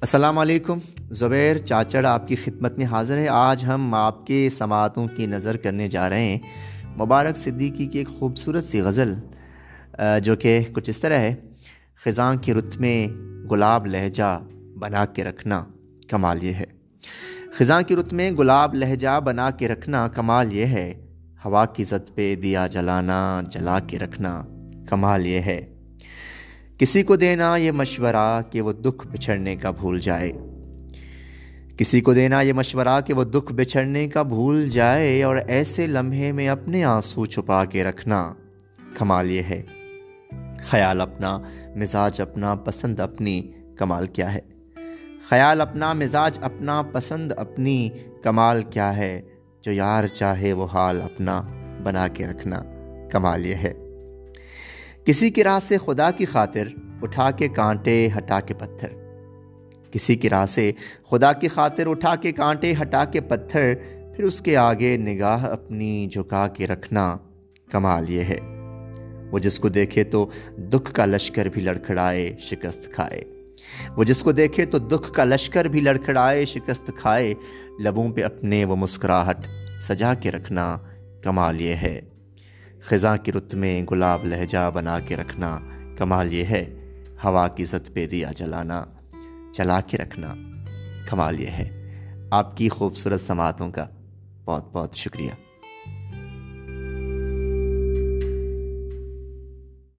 السلام علیکم، زبیر چاچڑ آپ کی خدمت میں حاضر ہے۔ آج ہم آپ کے سماعتوں کی نظر کرنے جا رہے ہیں۔ مبارک صدیقی کی ایک خوبصورت سی غزل جو کہ کچھ اس طرح ہے۔ خزاں کی رت میں گلاب لہجہ بنا کے رکھنا کمال یہ ہے۔ خزاں کی رت میں گلاب لہجہ بنا کے رکھنا کمال یہ ہے۔ ہوا کی زد پہ دیا جلانا، جلا کے رکھنا کمال یہ ہے۔ کسی کو دینا یہ مشورہ کہ وہ دکھ بچھڑنے کا بھول جائے۔ کسی کو دینا یہ مشورہ کہ وہ دکھ بچھڑنے کا بھول جائے اور ایسے لمحے میں اپنے آنسو چھپا کے رکھنا کمال یہ ہے۔ خیال اپنا، مزاج اپنا، پسند اپنی، کمال کیا ہے۔ خیال اپنا، مزاج اپنا، پسند اپنی، کمال کیا ہے۔ جو یار چاہے وہ حال اپنا بنا کے رکھنا، کمال یہ ہے۔ کسی کی راہ سے خدا کی خاطر اٹھا کے کانٹے، ہٹا کے پتھر۔ کسی کی راہ سے خدا کی خاطر اٹھا کے کانٹے، ہٹا کے پتھر، پھر اس کے آگے نگاہ اپنی جھکا کے رکھنا کمال یہ ہے۔ وہ جس کو دیکھے تو دکھ کا لشکر بھی لڑکھڑائے، شکست کھائے۔ وہ جس کو دیکھے تو دکھ کا لشکر بھی لڑکھڑائے، شکست کھائے۔ لبوں پہ اپنے وہ مسکراہٹ، سجا کے رکھنا کمال یہ ہے۔ خزاں کی رت میں گلاب لہجہ بنا کے رکھنا کمال یہ ہے، ہوا کی زد پہ دیا جلانا، چلا کے رکھنا کمال یہ ہے۔ آپ کی خوبصورت سماعتوں کا بہت بہت شکریہ۔